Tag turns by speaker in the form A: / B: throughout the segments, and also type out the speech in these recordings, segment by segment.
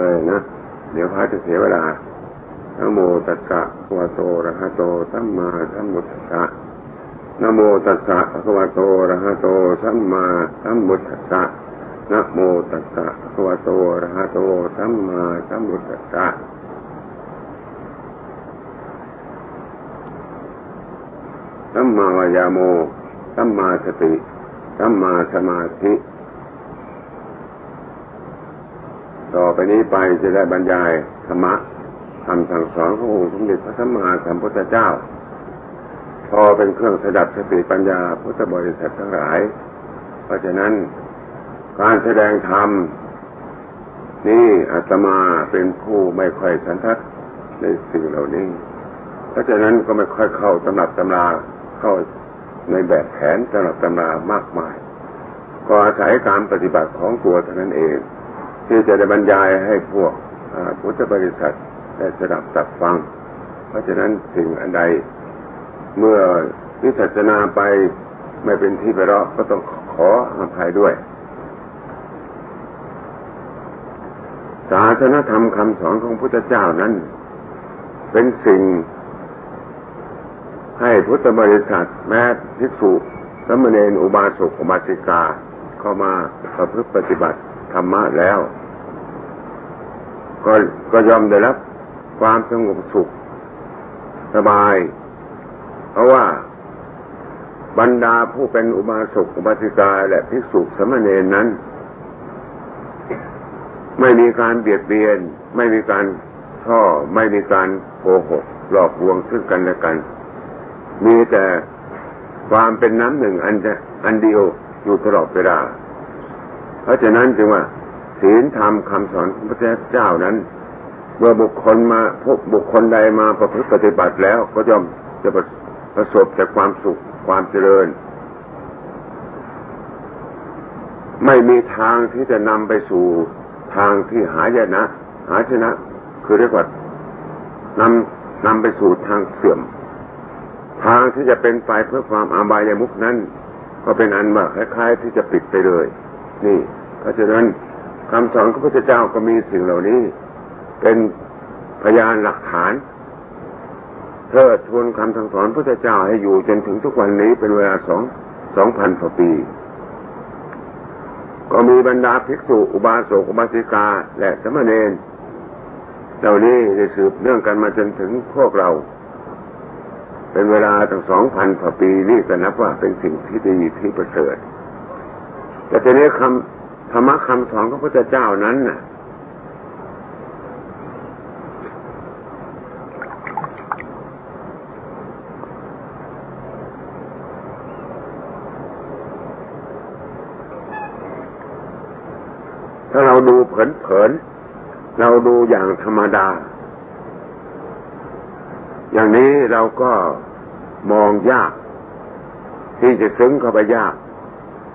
A: เลยนะ เดี๋ยวพระจะเสียเวลานะโมตัสสะภะวะโตระหะโตสัมมาสัมพุทธัสสะนะโมตัสสะภะวะโตระหะโตสัมมาสัมพุทธัสสะนะโมตัสสะภะวะโตระหะโตสัมมาสัมพุทธัสสะสัมมาวายาโมสัมมาสติสัมมาสมาธิ ต่อไปนี้ไปจะได้บรรยายธรรมะคำสั่งสอนขององค์สมเด็จพระสัมมาสัมพุทธเจ้า พอเป็นเครื่องสดับสติปัญญาพุทธบริษัททั้งหลาย เพราะฉะนั้นการแสดงธรรมนี่อาตมาเป็นผู้ไม่ค่อยสันทัดในสิ่งเหล่านี้ เพราะฉะนั้นก็ไม่ค่อยเข้าตำรับตำราเข้าในแบบแผนตำรับตำรามากมาย ก็อาศัยการปฏิบัติของตัวเท่านั้นเอง ที่จะได้บรรยายให้พวกพุทธบริษัทได้สดับตับฟัง เพราะฉะนั้นสิ่งอันใดเมื่อวิสัชนาไปไม่เป็นที่ไปรอก็ต้องขออภัยด้วย ศาสนธรรมคำสอนของพุทธเจ้านั้น เป็นสิ่งให้พุทธบริษัทแม้ภิกษุสมณเณรอุบาสกอุบาสิกาเข้ามาประพฤติปฏิบัติธรรมะแล้ว ก็ก็ยอมได้รับความสงบสุข สบาย เพราะว่าบรรดาผู้เป็นอุบาสกอุบาสิกาและภิกษุสมณเณรนั้น ไม่มีการเบียดเบียน ไม่มีการช่อไม่มีการโกหก หลอกลวงซึ่งกันและกัน มีแต่ความเป็นน้ำหนึ่งอันอันเดียวอยู่ตลอดเวลา เพราะฉะนั้นจึงว่า ศีลธรรมคำสอนของพระเจ้านั้น เมื่อบุคคลมาพบบุคคลใดมาประพฤติปฏิบัติแล้วก็ย่อมจะประสบแต่ความสุขความเจริญ ไม่มีทางที่จะนำไปสู่ทางที่หายนะ หาชนะ คือเรียกว่านำนำไปสู่ทางเสื่อม ทางที่จะเป็นไปเพื่อความอาบายมุกนั้น ก็เป็นอันว่าคล้าย ๆ ที่จะปิดไปเลย นี่เพราะฉะนั้น คำสอนของพระเจ้าก็มีสิ่งเหล่านี้ เป็นพยานหลักฐานเทิดทวนคำสั่งสอนพระเจ้าให้อยู่จนถึงทุกวันนี้เป็นเวลาสองสองพันกว่าปี ก็มีบรรดาภิกษุ อุบาสกอุบาสิกา และสมณเณรเหล่านี้ได้สืบเนื่องกันมาจนถึงพวกเรา เป็นเวลาตั้งสองพันกว่าปีนี่ก็นับว่าเป็นสิ่งที่ดีที่ประเสริฐแต่ทีนี้คำ ธรรมะคำสอนของพระเจ้านั้นน่ะถ้าเราดูเผินๆ เราดูอย่างธรรมดา อย่างนี้เราก็มองยาก ที่จะซึ้งเข้าไปยาก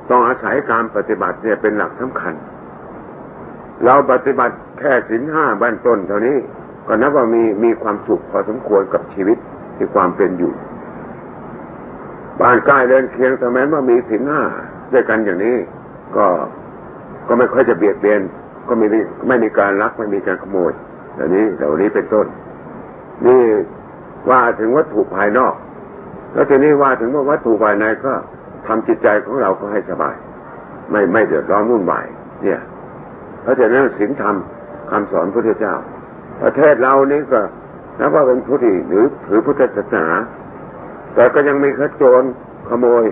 A: ต้องอาศัยการปฏิบัติเนี่ยเป็นหลักสำคัญ เราปฏิบัติแค่สินห้าบั้นต้นเท่านี้ก็นับว่ามีมีความสุขพอสมควรกับชีวิตที่ความเป็นอยู่ บ้านใกล้เดินเคียงแต่แม้ว่ามีสินห้าด้วยกันอย่างนี้ ก็ก็ไม่ค่อยจะเบียดเบียน ก็ไม่มีไม่มีการลักไม่มีการขโมยแบบนี้เหล่านี้เป็นต้น นี่ว่าถึงวัตถุภายนอก แล้วทีนี้ว่าถึงว่าวัตถุภายในก็ ทำจิตใจของเราก็ให้สบาย ไม่ไม่เดือดร้อนวุ่นวายเนี่ยเพราะฉะนั้นศีลธรรมคำสอนพระเจ้า ประเทศเรานี่ก็นับว่าเป็นผู้ที่หรือถือพุทธศาสนา แต่ก็ยังมีขโจรขโมย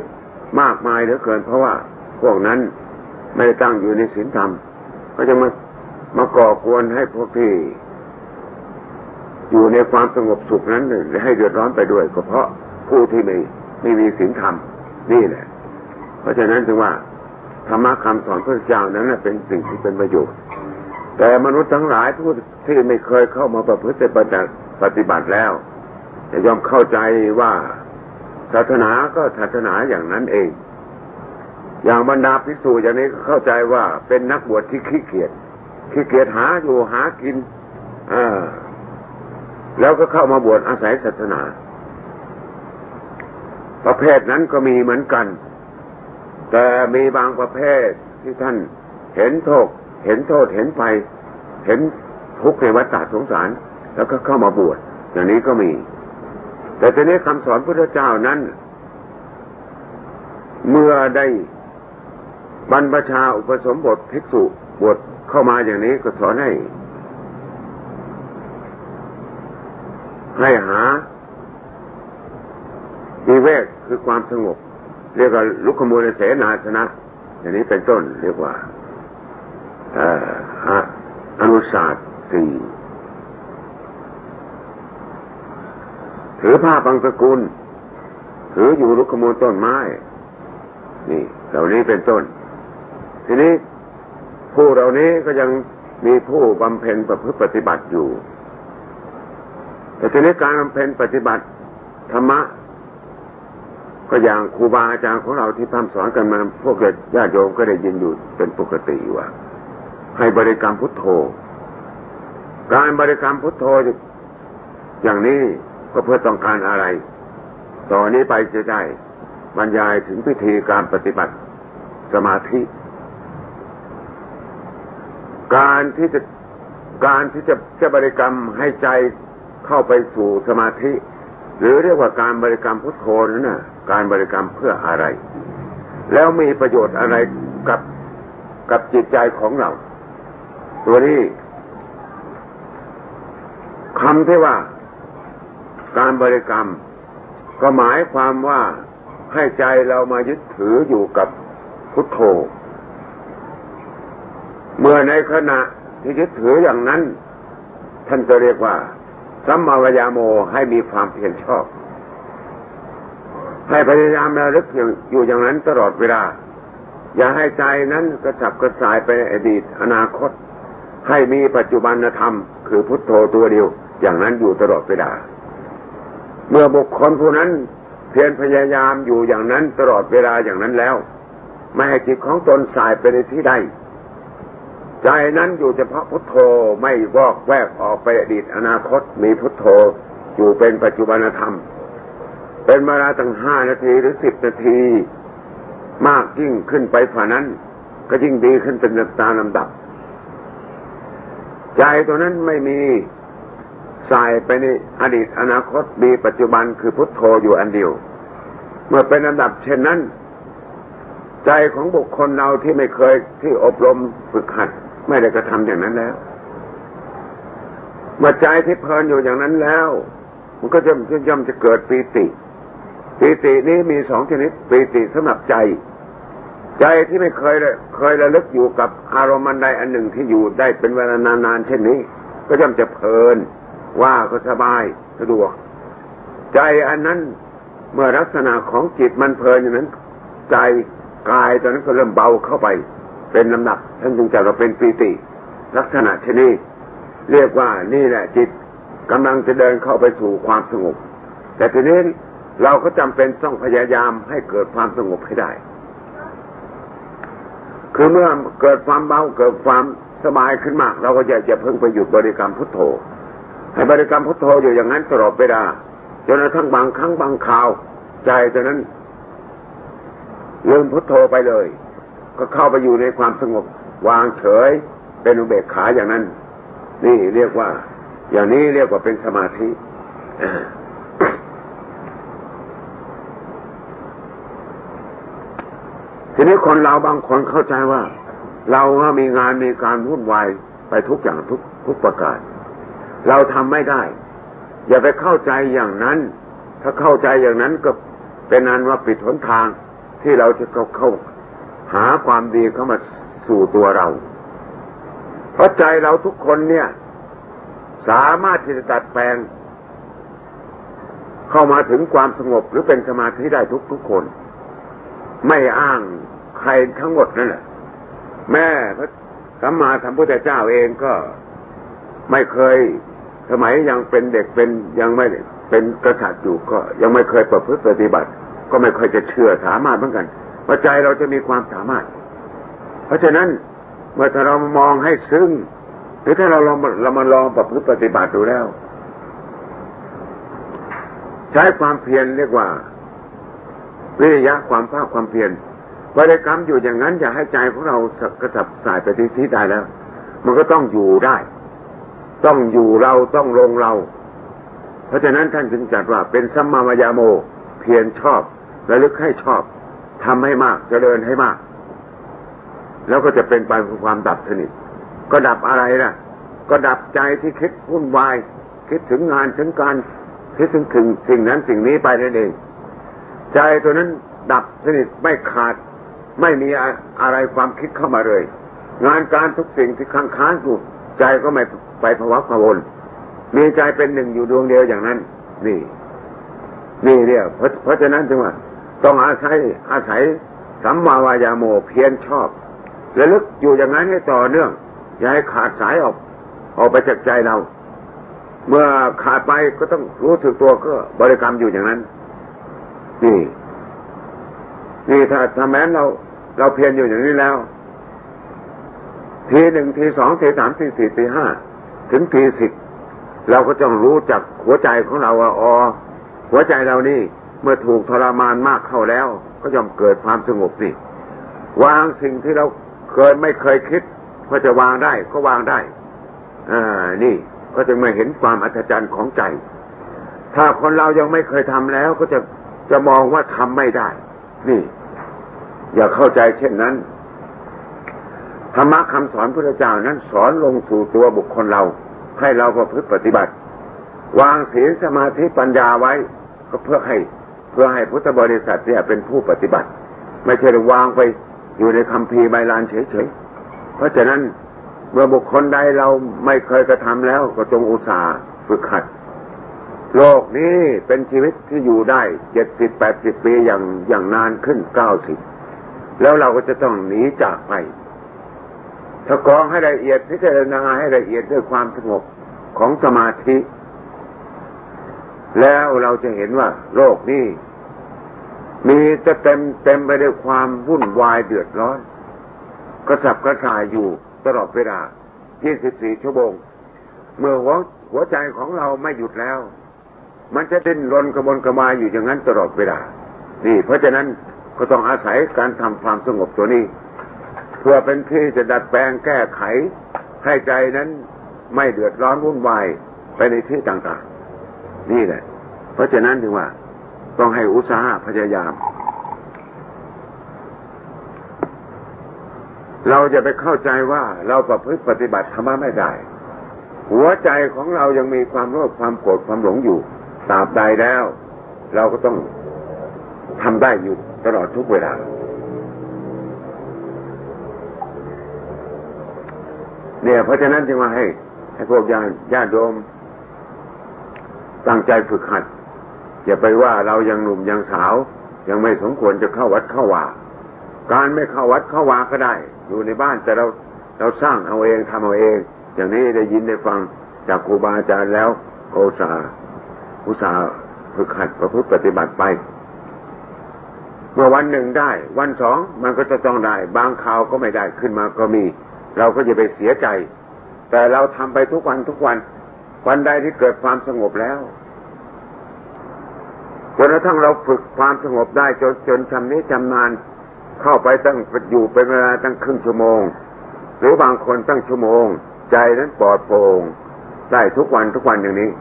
A: มากมายเหลือเกิน เพราะว่าพวกนั้นไม่ได้ตั้งอยู่ในศีลธรรม ก็จะมามาก่อกวนให้พวกที่อยู่ในความสงบสุขนั้น ให้เดือดร้อนไปด้วยก็เพราะผู้ที่ไม่ไม่มีศีลธรรม นี่แหละ เพราะฉะนั้นถึงว่าธรรมะคำสอนพระเจ้านั้นเป็นสิ่งที่เป็นประโยชน์ แต่มนุษย์ทั้งหลายผู้ที่ไม่เคยเข้ามาประพฤติปฏิบัติแล้วจะยอมเข้าใจว่าศาสนาก็ศาสนาอย่างนั้นเอง อย่างบรรดาภิกษุอย่างนี้ก็เข้าใจว่าเป็นนักบวชที่ขี้เกียจขี้เกียจหาอยู่หากินอแล้วก็เข้ามาบวชอาศัยศาสนา ประเภทนั้นก็มีเหมือนกัน แต่มีบางประเภทที่ท่านเห็นโทษ เห็นโทษเห็นไป เห็นทุกข์ในวัฏสงสาร แล้วก็เข้ามาบวชอย่างนี้ก็มี แต่ทีนี้คำสอนพระเจ้านั้น เมื่อได้บรรพชาอุปสมบทภิกษุบวชเข้ามาอย่างนี้ก็สอนให้ให้หา มีเวกคือความสงบ เรียกว่าลุกขมูลเสนาสนะ อย่างนี้เป็นต้นเรียกว่าอนุศาสตร์สี่ถือผ้าบางสกุล ถืออยู่ลุกขมูลต้นไม้ นี่เหล่านี้เป็นต้น ทีนี้ผู้เหล่านี้ก็ยังมีผู้บำเพ็ญประพฤติปฏิบัติอยู่ แต่ทีนี้การบำเพ็ญปฏิบัติธรรมะ ก็อย่างครูบาอาจารย์ของเราที่ทำสอนกันมา พวกญาติโยมก็ได้ยินอยู่เป็นปกติว่า ให้บริกรรมพุทโธ การบริกรรมพุทโธอย่างนี้ก็เพื่อต้องการอะไร ต่อนนี้ไปจะได้บรรยายถึงพิธีการปฏิบัติสมาธิ การที่จะการที่จะจะบริกรรมให้ใจเข้าไปสู่สมาธิ หรือเรียกว่าการบริกรรมพุทโธนั่นนะ การบริกรรมเพื่ออะไร แล้วมีประโยชน์อะไรกับกับจิตใจของเรา ตัวนี้คำที่ว่าการบริกรรม ก็หมายความว่าให้ใจเรามายึดถืออยู่กับพุทโธ เมื่อในขณะที่ยึดถืออย่างนั้น ท่านจะเรียกว่าสัมมาวยาโมให้มีความเพียรชอบ ให้พยายามระลึกอยู่อย่างนั้นตลอดเวลา อย่าให้ใจนั้นกระสับกระสายไปอดีตอนาคต ให้มีปัจจุบันธรรม คือพุทโธตัวเดียว อย่างนั้นอยู่ตลอดเวลา เมื่อบุคคลผู้นั้นเพียรพยายามอยู่อย่างนั้นตลอดเวลาอย่างนั้นแล้ว ไม่ให้จิตของตนสายไปในที่ใดใจนั้นอยู่เฉพาะพุทโธไม่วอกแวกออกไปอดีตอนาคต มีพุทโธอยู่เป็นปัจจุบันธรรม เป็นเวลาตั้งห้านาทีหรือสิบนาที มากยิ่งขึ้นไปผ่านั้น ก็ยิ่งดีขึ้นเป็นตามลำดับ ใจตัวนั้นไม่มีสายไปในอดีตอนาคตมีปัจจุบันคือพุทโธอยู่อันเดียว เมื่อเป็นอันดับ เช่นนั้น ใจของบุคคลเราที่ไม่เคยที่อบรมฝึกหัด ไม่ได้กระทำอย่างนั้นแล้วเมื่อใจที่เพลินอยู่อย่างนั้นแล้ว มันก็จะย่อมจะเกิดปีติ ปีตินี้มีสองชนิดปีติสำหรับใจ ใจที่ไม่เคยเคยระลึกอยู่กับอารมณ์ใดอันหนึ่งที่อยู่ได้เป็นเวลานานๆเช่นนี้ ก็ย่อมจะเพลิน ว่าก็สบายสะดวก ใจอันนั้นเมื่อลักษณะของจิตมันเพลินอย่างนั้น ใจกายตอนนั้นก็เริ่มเบาเข้าไป เป็นลำดับท่านจึงจะเราเป็นปีติ ลักษณะชนี้เรียกว่านี่แหละจิตกำลังจะเดินเข้าไปสู่ความสงบแต่ทีนี้ เราก็จำเป็นต้องพยายามให้เกิดความสงบให้ได้ คือเมื่อเกิดความเบาเกิดความสบายขึ้นมาก เราก็จะจะเพิ่งไปหยุดบริกรรมพุทโธ ให้บริกรรมพุทโธอยู่อย่างนั้นตลอดเวลาจนกระทั่งบางครั้งบางคราว ใจตอนนั้นลืมพุทโธไปเลย ก็เข้าไปอยู่ในความสงบวางเฉยเป็นอุเบกขาอย่างนั้น นี่เรียกว่า อย่างนี้เรียกว่าเป็นสมาธิ ทีนี้คนเราบางคนเข้าใจว่า เรามีงานมีการวุ่นวายไปทุกอย่างทุกทุกประการ เราทำไม่ได้ อย่าไปเข้าใจอย่างนั้น ถ้าเข้าใจอย่างนั้นก็เป็นนั้นว่าปิดหนทางที่เราจะเข้าเข้าหาความดีเข้ามาสู่ตัวเรา เพราะใจเราทุกคนเนี่ย สามารถที่จะตัดแปลง เข้ามาถึงความสงบหรือเป็นสมาธิได้ทุกทุกคน ไม่อ้าง ใครทั้งหมดนั่นแหละ แม่พระสัมมาสัมพุทธเจ้าเองก็ไม่เคย สมัยยังเป็นเด็กเป็นยังไม่เป็นกษัตริย์อยู่ก็ ยังไม่เคยประพฤติปฏิบัติ ก็ไม่ค่อยจะเชื่อสามารถเหมือนกันว่าใจเราจะมีความสามารถ เพราะฉะนั้นเมื่อถ้าเรามองให้ซึ้งหรือถ้าเราลองเรามาลองประพฤติปฏิบัติดูแล้ว ใช้ความเพียรเรียกว่าวิริยะความภาคความเพียร บริกรรมอยู่อย่างนั้นอย่าให้ใจของเรากระสับสายไปที่ที่ใดแล้ว มันก็ต้องอยู่ได้ ต้องอยู่เราต้องลงเรา เพราะฉะนั้นท่านจึงจัดว่าเป็นสัมมาวายาโมเพียรชอบระลึกให้ชอบทำให้มากจเจริญให้มาก แล้วก็จะเป็นไปเพื่อความดับสนิทก็ดับอะไรล่ะ ก็ดับใจที่คิดวุ่นวาย คิดถึงงานถึงการคิดถึงถึงสิ่งนั้นสิ่งนี้ไปนั่นเอง ใจตัวนั้นดับสนิทไม่ขาด ไม่มีอะไรความคิดเข้ามาเลย งานการทุกสิ่งที่ค้างค้างอยู่ใจก็ไม่ไปภาวะพวนมีใจเป็นหนึ่งอยู่ดวงเดียวอย่างนั้น นี่ นี่เนี่ยเพราะเพราะฉะนั้นจึงว่า ต้องอาศัยอาศัยสัมมาวายาโมเพียรชอบระลึกอยู่อย่างนั้นให้ต่อเนื่อง อย่าให้ขาดสายออกออกไปจากใจเรา เมื่อขาดไปก็ต้องรู้สึกตัวก็บริกรรมอยู่อย่างนั้น นี่ นี่ถ้าถ้าแม้นเราเราเพียรอยู่อย่างนี้แล้ว ทีหนึ่งทีสองทีสามทีสี่ทีห้าถึงทีสิบเราก็ต้องรู้จักหัวใจของเราว่าอ๋อหัวใจเรานี่เมื่อถูกทรมานมากเข้าแล้ว ก็ย่อมเกิดความสงบนี่วางสิ่งที่เราเคยไม่เคยคิดก็จะวางได้ก็วางได้อ่านี่ก็จะมาเห็นความอัศจรรย์ของใจ ถ้าคนเรายังไม่เคยทำแล้วก็จะจะมองว่าทำไม่ได้ นี่ อย่าเข้าใจเช่นนั้นธรรมะคำสอนพระเจ้านั้นสอนลงสู่ตัวบุคคลเรา ให้เราประพฤติปฏิบัติ วางศีลสมาธิปัญญาไว้ ก็เพื่อให้ เพื่อให้พุทธบริษัทเนี่ยเป็นผู้ปฏิบัติ ไม่ใช่วางไปอยู่ในคำพีใบลานเฉยๆเพราะฉะนั้นเมื่อบุคคลใดเราไม่เคยกระทำแล้วก็จงอุตส่าห์ฝึกขัด โลกนี้เป็นชีวิตที่อยู่ได้เจ็ดสิบแปดสิบปีอย่างอย่างนานขึ้นเก้าสิบแล้วเราก็จะต้องหนีจากไปถ้ากองให้ละเอียดพิจารณาให้ละเอียดด้วยความสงบของสมาธิ แล้วเราจะเห็นว่า โลกนี้มีจะเต็มเต็มไปด้วยความวุ่นวายเดือดร้อน กระสับกระส่ายอยู่ตลอดเวลา 24 ชั่วโมง เมื่อหัวหัวใจของเราไม่หยุดแล้ว มันจะดิ้นรนกระบนกระมาอยู่อย่างนั้นตลอดเวลา นี่ เพราะฉะนั้นก็ต้องอาศัยการทำความสงบตัวนี้ เพื่อเป็นที่จะดัดแปลงแก้ไข ให้ใจนั้นไม่เดือดร้อนวุ่นวายไปในที่ต่างๆ นี่แหละ เพราะฉะนั้นถึงว่า ต้องให้อุตสาหะพยายาม เราจะไปเข้าใจว่าเราประพฤติปฏิบัติธรรมะไม่ได้ หัวใจของเรายังมีความโลภความโกรธความหลงอยู่ ตราบใดแล้ว เราก็ต้องทำได้อยู่ตลอดทุกเวลา เนี่ย เพราะฉะนั้นจึงมาให้ ให้พวกญาติญาติโยมตั้งใจฝึกหัด อย่าไปว่าเรายังหนุ่มยังสาว ยังไม่สมควรจะเข้าวัดเข้าว่าการไม่เข้าวัดเข้าวาก็ได้ อยู่ในบ้านแต่เราเราสร้างเอาเองทำเอาเอง อย่างนี้ได้ยินได้ฟังจากครูบาอาจารย์แล้วโอสา อุตสาห์ฝึกหัดประพฤติปฏิบัติไป เมื่อวันหนึ่งได้ วันสองมันก็จะต้องได้ บางคราวก็ไม่ได้ขึ้นมาก็มี เราก็จะไปเสียใจ แต่เราทำไปทุกวันทุกวัน วันใดที่เกิดความสงบแล้วจนกระทั่งเราฝึกความสงบได้จนจนชำนี้ชำนาญเข้าไปตั้งอยู่เป็นเวลาตั้งครึ่งชั่วโมง หรือบางคนตั้งชั่วโมง ใจนั้นปลอดโปร่งได้ทุกวันทุกวันอย่างนี้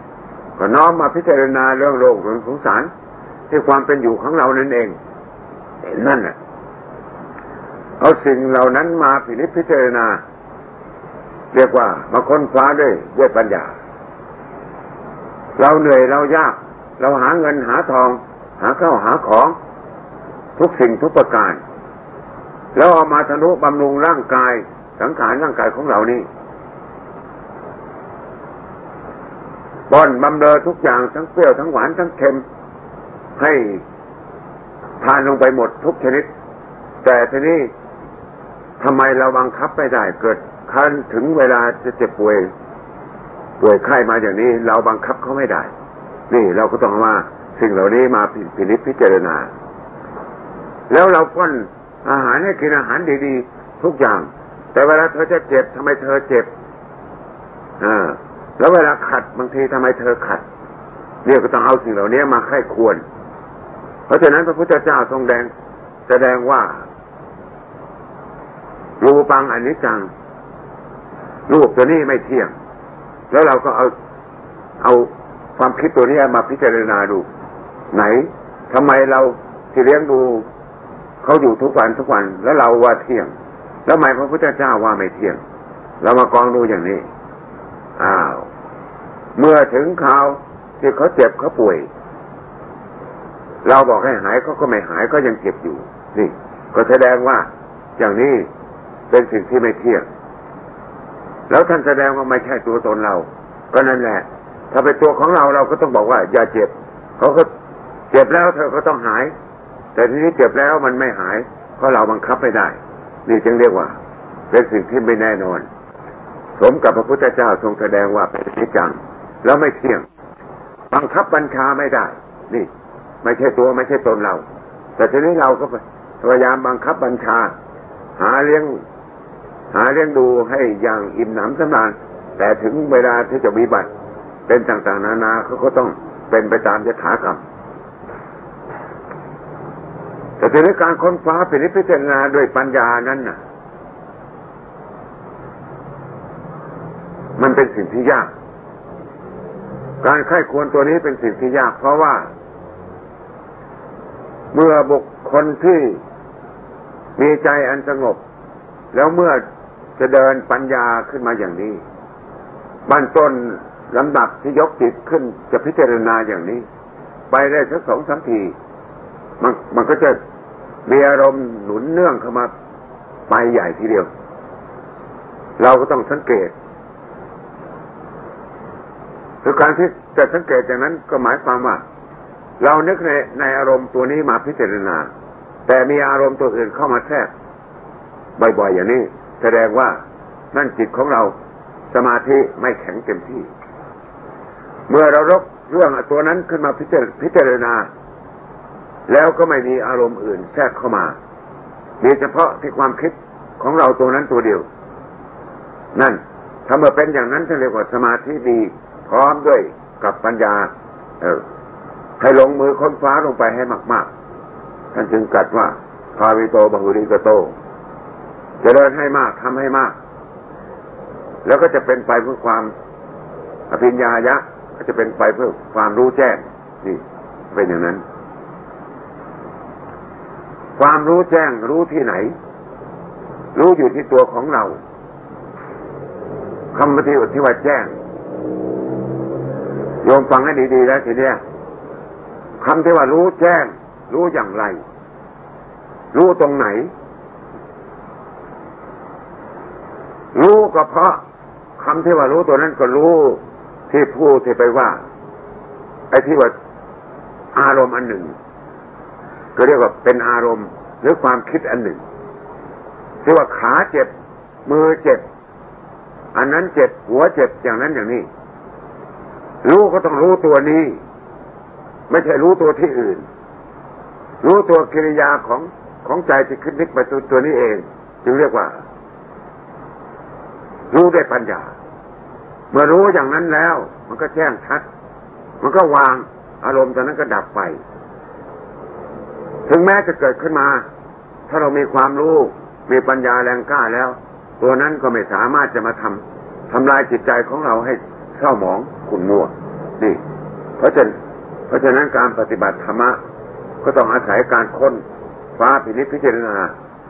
A: ก็น้อมมาพิจารณาเรื่องโลกเรื่องสงสารที่ความเป็นอยู่ของเรานั่นเองนั่นแหละเอาสิ่งเหล่านั้นมาพินิจพิจารณา เรียกว่ามาค้นคว้าด้วยด้วยปัญญา เราเหนื่อยเรายาก เราหาเงินหาทอง หาข้าวหาของ ทุกสิ่งทุกประการ แล้วเอามาทนุบำรุงร่างกายสังขารร่างกายของเรานี่ บอนบำเรอทุกอย่างทั้งเปรี้ยวทั้งหวานทั้งเค็ม ให้ทานลงไปหมดทุกชนิด แต่ทีนี้ทำไมเราบังคับไม่ได้เกิดคันถึงเวลาจะเจ็บป่วย ป่วยไข้มาอย่างนี้ เราบังคับเขาไม่ได้ นี่เราก็ต้องมาสิ่งเหล่านี้มาพินิจพิจารณา แล้วเราป้อนอาหารให้กินอาหารดีๆ ทุกอย่าง แต่เวลาเธอจะเจ็บทำไมเธอเจ็บอ่า แล้วเวลาขัดบางทีทำไมเธอขัดเนี่ยก็ต้องเอาสิ่งเหล่านี้มาไข้ควร เพราะฉะนั้นพระพุทธเจ้าทรงแดงแสดงว่า รูปังอันิจจัง รูปตัวนี้ไม่เที่ยง แล้วเราก็เอาเอาความคิดตัวนี้มาพิจารณาดู ไหนทำไมเราที่เลี้ยงดูเขาอยู่ทุกวันทุกวัน แล้วเราว่าเที่ยง แล้วทำไมพระพุทธเจ้าว่าไม่เที่ยง เรามากองดูอย่างนี้อ้าว เมื่อถึงคราวที่เขาเจ็บเขาป่วย เราบอกให้หายเขาก็ไม่หายก็ยังเจ็บอยู่ นี่ ก็แสดงว่าอย่างนี้เป็นสิ่งที่ไม่เที่ยง แล้วท่านแสดงว่าไม่ใช่ตัวตนเรา ก็นั่นแหละ ถ้าเป็นตัวของเราเราก็ต้องบอกว่า อย่าเจ็บ เขาก็เจ็บแล้วเธอก็ต้องหาย แต่ทีนี้เจ็บแล้วมันไม่หาย เพราะเราบังคับไม่ได้ นี่จึงเรียกว่า เป็นสิ่งที่ไม่แน่นอน สมกับพระพุทธเจ้าทรงแสดงว่าเป็นนิจัง แล้วไม่เที่ยง บังคับบัญชาไม่ได้ นี่ ไม่ใช่ตัวไม่ใช่ตนเรา แต่ทีนี้เราก็พยายามบังคับบัญชา หาเลี้ยง หาเลี้ยงดูให้อย่างอิ่มหนำสำราญแต่ถึงเวลาที่จะมีบัตรเป็นต่างๆ นานาเขาก็ต้องเป็นไปตามยถากรรมแต่ทีนี้การค้นฟ้าเป็นพิจารณาด้วยปัญญานั้นน่ะ มันเป็นสิ่งที่ยาก การไข้ควรตัวนี้เป็นสิ่งที่ยาก เพราะว่า เมื่อบุคคลที่มีใจอันสงบ แล้วเมื่อจะเดินปัญญาขึ้นมาอย่างนี้บันต้นลำดับที่ยกจิตขึ้นจะพิจารณาอย่างนี้ ไปได้สักสองสามทีมันมันก็จะมีอารมณ์หนุนเนื่องเข้ามาไปใหญ่ทีเดียว เราก็ต้องสังเกต คือการที่จะสังเกตอย่างนั้นก็หมายความว่า เรานึกในในอารมณ์ตัวนี้มาพิจารณา แต่มีอารมณ์ตัวอื่นเข้ามาแทรกบ่อยๆอย่างนี้ แสดงว่านั่นจิตของเราสมาธิไม่แข็งเต็มที่ เมื่อเราลกเรื่องตัวนั้นขึ้นมาพิจารพิจารณา แล้วก็ไม่มีอารมณ์อื่นแทรกเข้ามามีเฉพาะที่ความคิดของเราตัวนั้นตัวเดียว นั่นถ้าเมื่อเป็นอย่างนั้นจะเรียกว่าสมาธิดี พร้อมด้วยกับปัญญา เออ ให้ลงมือค้นฟ้าลงไปให้มากๆท่านจึงกัดว่าพาวิโตบหุริกโตจะเดินให้มากทำให้มาก แล้วก็จะเป็นไปเพื่อความอภิญญายะ ก็จะเป็นไปเพื่อความรู้แจ้งนี่เป็นอย่างนั้น ความรู้แจ้งรู้ที่ไหน รู้อยู่ที่ตัวของเราคำปฏิบัติที่ว่าแจ้ง โยมฟังให้ดีๆแล้วทีเนี้ยคำที่ว่ารู้แจ้ง รู้อย่างไร รู้ตรงไหน รู้ก็เพราะคำที่ว่ารู้ตัวนั้นก็รู้ที่พูดที่ไปว่า ไอ้ที่ว่าอารมณ์อันหนึ่ง ก็เรียกว่าเป็นอารมณ์หรือความคิดอันหนึ่งที่ว่าขาเจ็บ มือเจ็บ อันนั้นเจ็บหัวเจ็บอย่างนั้นอย่างนี้ รู้ก็ต้องรู้ตัวนี้ ไม่ใช่รู้ตัวที่อื่น รู้ตัวกิริยาของของใจที่คิดนึกไปตัวตัวนี้เอง จึงเรียกว่า รู้ด้วยปัญญา เมื่อรู้อย่างนั้นแล้ว มันก็แจ้งชัด มันก็วางอารมณ์ตอนนั้นก็ดับไป ถึงแม้จะเกิดขึ้นมา ถ้าเรามีความรู้ มีปัญญาแรงกล้าแล้ว ตัวนั้นก็ไม่สามารถจะมาทำทำลายจิตใจของเราให้ เศร้าหมองขุ่นมัวนี่เพราะฉะนั้นเพราะฉะนั้นการปฏิบัติธรรมะก็ต้องอาศัยการค้นฟ้าพินิจพิจารณา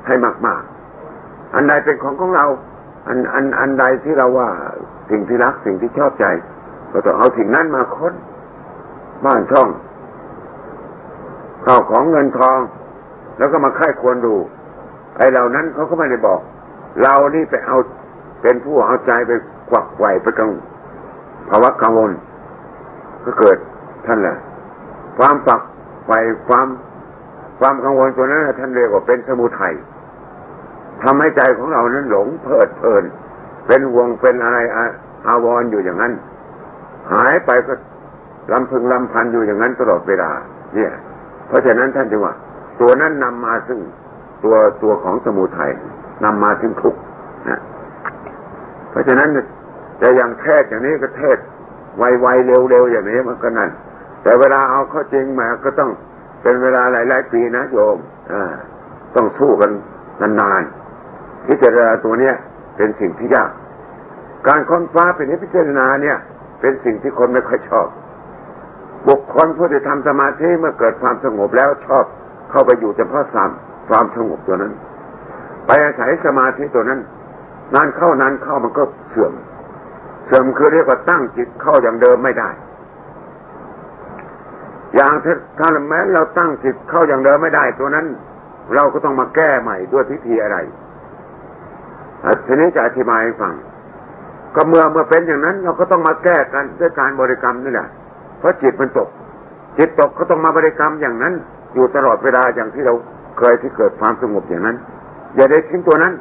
A: ให้มาก ๆ อันใดเป็นของของเราอันอันอันใดที่เราว่าสิ่งที่รักสิ่งที่ชอบใจ ก็ต้องเอาสิ่งนั้นมาค้นบ้านช่องข้าวของเงินทอง แล้วก็มาค่ายควรดู ไอ้เหล่านั้นเขาก็ไม่ได้บอก เรานี่ไปเอาเป็นผู้เอาใจไปกวักไหวไปกัง ภาวะกังวล ก็เกิดท่านแหละความปักไฟความความกังวลตัวนั้นท่านเรียกว่าเป็นสมุทัยทำให้ใจของเรานั้นหลงเพลิดเพลิน เป็นห่วงเป็นอะไรอาวรออยู่อย่างนั้น หายไปก็ลำพึงลำพันอยู่อย่างนั้นตลอดเวลา เนี่ย เพราะฉะนั้นท่านจึงว่า ตัวนั้นนำมาซึ่งตัวตัวของสมุทัยนำมาซึ่งทุกข์นะเพราะฉะนั้น จะอย่างเทศอย่างนี้ก็เทศไวๆเร็วๆอย่างนี้มันก็นั่น แต่เวลาเอาเข้าจริงมาก็ต้องเป็นเวลาหลายๆปีนะโยมต้องสู้กันนานๆพิจารณาตัวเนี้ยเป็นสิ่งที่ยาก การค้นฟ้าเป็นนิพพิจารณาเนี่ย เป็นสิ่งที่คนไม่ค่อยชอบ บุคคลผู้ที่ทำสมาธิเมื่อเกิดความสงบแล้วชอบเข้าไปอยู่เฉพาะสามความสงบตัวนั้น ไปอาศัยสมาธิตัวนั้น นานเข้านานเข้ามันก็เสื่อม เสื่อมคือเรียกว่าตั้งจิตเข้าอย่างเดิมไม่ได้ อย่างถ้าแม้เราตั้งจิตเข้าอย่างเดิมไม่ได้ ตัวนั้น เราก็ต้องมาแก้ใหม่ด้วยพิธีอะไรทีนี้จะอธิบายให้ฟัง ก็เมื่อเมื่อเป็นอย่างนั้น เราก็ต้องมาแก้กันด้วยการบริกรรมนี่แหละ เพราะจิตมันตก จิตตกก็ต้องมาบริกรรมอย่างนั้น อยู่ตลอดเวลาอย่างที่เราเคยที่เกิดความสงบอย่างนั้น อย่าได้ทิ้งตัวนั้น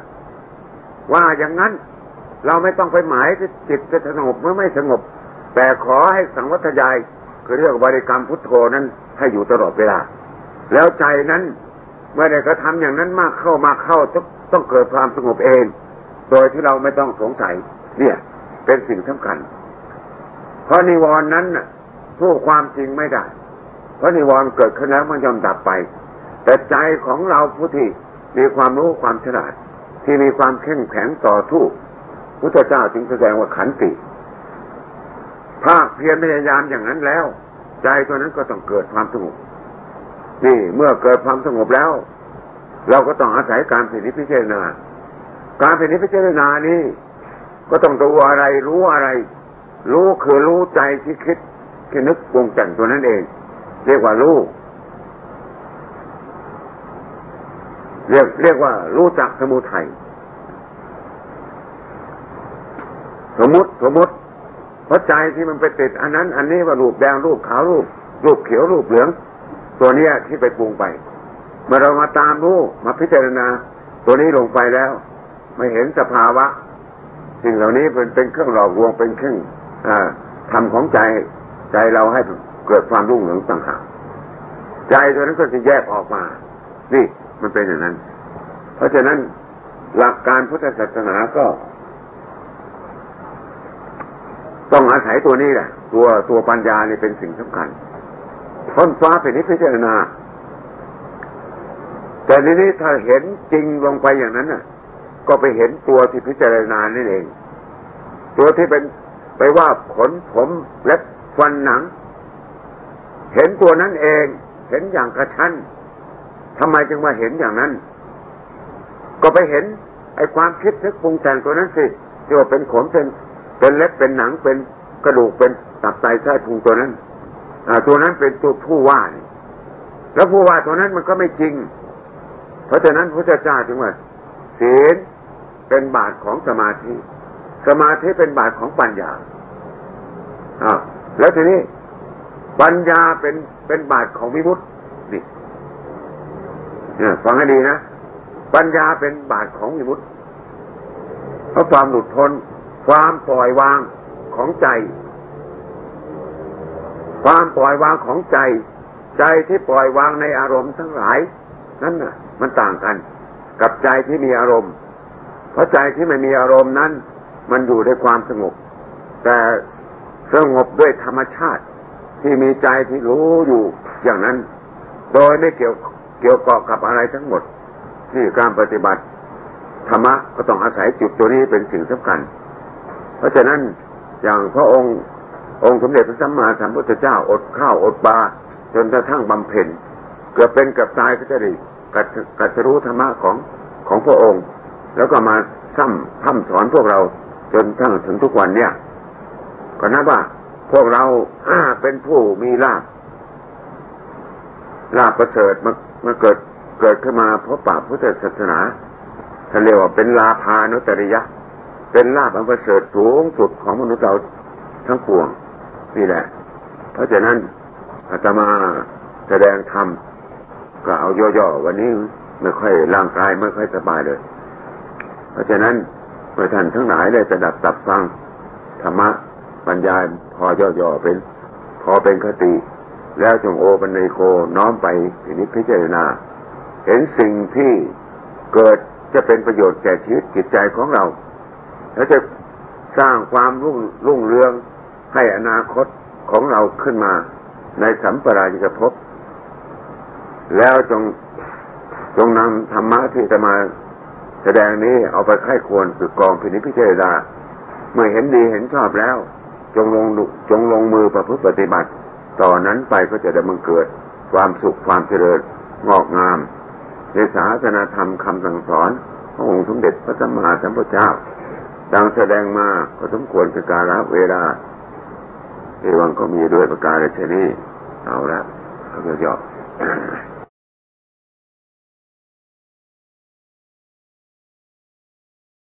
A: ว่าอย่างนั้น เราไม่ต้องไปหมายที่จิตจะสงบเมื่อไม่สงบ แต่ขอให้สังวัตยายคือเรียกบริกรรมพุทโธนั้นให้อยู่ตลอดเวลา แล้วใจนั้นเมื่อใดกระทำอย่างนั้นมากเข้ามาเข้าต้องต้องเกิดความสงบเอง โดยที่เราไม่ต้องสงสัย เนี่ยเป็นสิ่งสำคัญ เพราะนิวรณ์นั้นผู้ความจริงไม่ได้ เพราะนิวรณ์เกิดขึ้นแล้วมันยอมดับไป แต่ใจของเราผู้ที่มีความรู้ความฉลาด ที่มีความเข้มแข็งต่อสู้ พุทธเจ้าจึงแสดงว่าขันติภาคเพียรพยายามอย่างนั้นแล้ว ใจตัวนั้นก็ต้องเกิดความสงบนี่เมื่อเกิดความสงบแล้ว เราก็ต้องอาศัยการพิจารณา การเป็นนิพพานนานี้ก็ต้องดูอะไรรู้อะไร รู้คือรู้ใจที่คิดที่นึกปรุงแต่งตัวนั้นเอง เรียกว่ารู้เรียกเรียกว่ารู้จักสมุทัย สมมติสมมติเพราะใจที่มันไปติดอันนั้น อันนี้ว่ารูปแดงรูปขาวรูป รูปเขียวรูปเหลือง ตัวเนี้ยที่ไปปรุงไป เมื่อเรามาตามรู้มาพิจารณา ตัวนี้ลงไปแล้วไม่เห็นสภาวะ สิ่งเหล่านี้เป็นเป็นเครื่องหลอกลวงเป็นเครื่องทำของใจใจเราให้เกิดความรุ่งเรืองต่างหากใจตัวนั้นก็จะแยกออกมา นี่มันเป็นอย่างนั้น เพราะฉะนั้นหลักการพุทธศาสนาก็ ต้องอาศัยตัวนี้แหละตัวตัวปัญญานี่เป็นสิ่งสำคัญค้นฟ้าเป็นนิพพานาแต่ในนี้ถ้าเห็นจริงลงไปอย่างนั้นน่ะ ก็ไปเห็นตัวที่พิจารณานั่นเอง ตัวที่เป็นไปว่าขนผมเล็บฟันหนัง เห็นตัวนั้นเอง เห็นอย่างกระชั้นทำไมจึงมาเห็นอย่างนั้น ก็ไปเห็น ไอ้ความคิดทึกปรุงแต่งตัวนั้นสิที่ว่าเป็นขนเป็น เป็นเล็บเป็นหนังเป็นกระดูกเป็นตับไตไส้พุงตัวนั้นอ่าตัวนั้นเป็นตัวผู้ว่านี่แล้วผู้ว่าตัวนั้นมันก็ไม่จริง เพราะฉะนั้นพระเจ้าจึงว่าศีลเป็นบาทของสมาธิ สมาธิเป็นบาทของปัญญาอ่าแล้วทีนี้ปัญญาเป็นเป็นบาทของวิมุตตินี่ฟังให้ดีนะปัญญาเป็นบาทของวิมุตติเพราะความหลุดพ้น ความปล่อยวางของใจ ความปล่อยวางของใจ ใจที่ปล่อยวางในอารมณ์ทั้งหลาย นั่นน่ะ มันต่างกัน กับใจที่มีอารมณ์ เพราะใจที่ไม่มีอารมณ์นั้น มันอยู่ในความสงบ แต่สงบด้วยธรรมชาติที่มีใจที่รู้อยู่อย่างนั้น โดยไม่เกี่ยวเกี่ยวเกาะกับอะไรทั้งหมด ที่การปฏิบัติธรรมะก็ต้องอาศัยจุดตัวนี้เป็นสิ่งสำคัญ เพราะฉะนั้นอย่างพระองค์องค์สมเด็จพระสัมมาสัมพุทธเจ้าอดข้าวอดปลาจนกระทั่งบำเพ็ญเกือบเป็นกับตายก็จะได้กัดรู้ธรรมะของของพระองค์ แล้วก็มาซ้ำพ่ำสอนพวกเราจนทั้งถึงทุกวันเนี่ยก็นับว่าพวกเราเป็นผู้มีลาบลาบประเสริฐมามาเกิดเกิดขึ้นมาเพราะป่าพุทธศาสนาท่านเรียกว่าเป็นลาภานุตริยะ เป็นลาบอันประเสริฐสูงสุดของมนุษย์เราทั้งปวงนี่แหละ เพราะฉะนั้นอาตมาแสดงธรรมก็เอาย่อๆวันนี้ไม่ค่อยร่างกายไม่ค่อยสบายเลย เพราะฉะนั้นเมื่อท่านทั้งหลายได้สดับตับฟังธรรมะปัญญาพอย่อๆเป็น พอเป็นคติ แล้วจงโอปันในโคน้อมไปทีนี้พิจารณา เห็นสิ่งที่เกิดจะเป็นประโยชน์แก่ชีวิตจิตใจของเรา แล้วจะสร้างความรุ่งรุ่งเรืองให้อนาคตของเราขึ้นมาในสัมปรายิกภพแล้วจงจงนำธรรมะที่จะมาแสดงนี้เอาไปไข้ควรฝึกกองพินิพิเจดาเมื่อเห็นดีเห็นชอบแล้ว จงลงจงลงมือประพฤติปฏิบัติ ต่อนนั้นไปก็จะได้มังเกิด ความสุขความเจริญงอกงาม ในศาสนาธรรมคำสั่งสอนขององค์สมเด็จพระสัมมาสัมพุทธเจ้า ดังแสดงมาก็สมควรกับการรับเวลาเอวังก็มีด้วยประการชนี้เอาละเขาจะยอม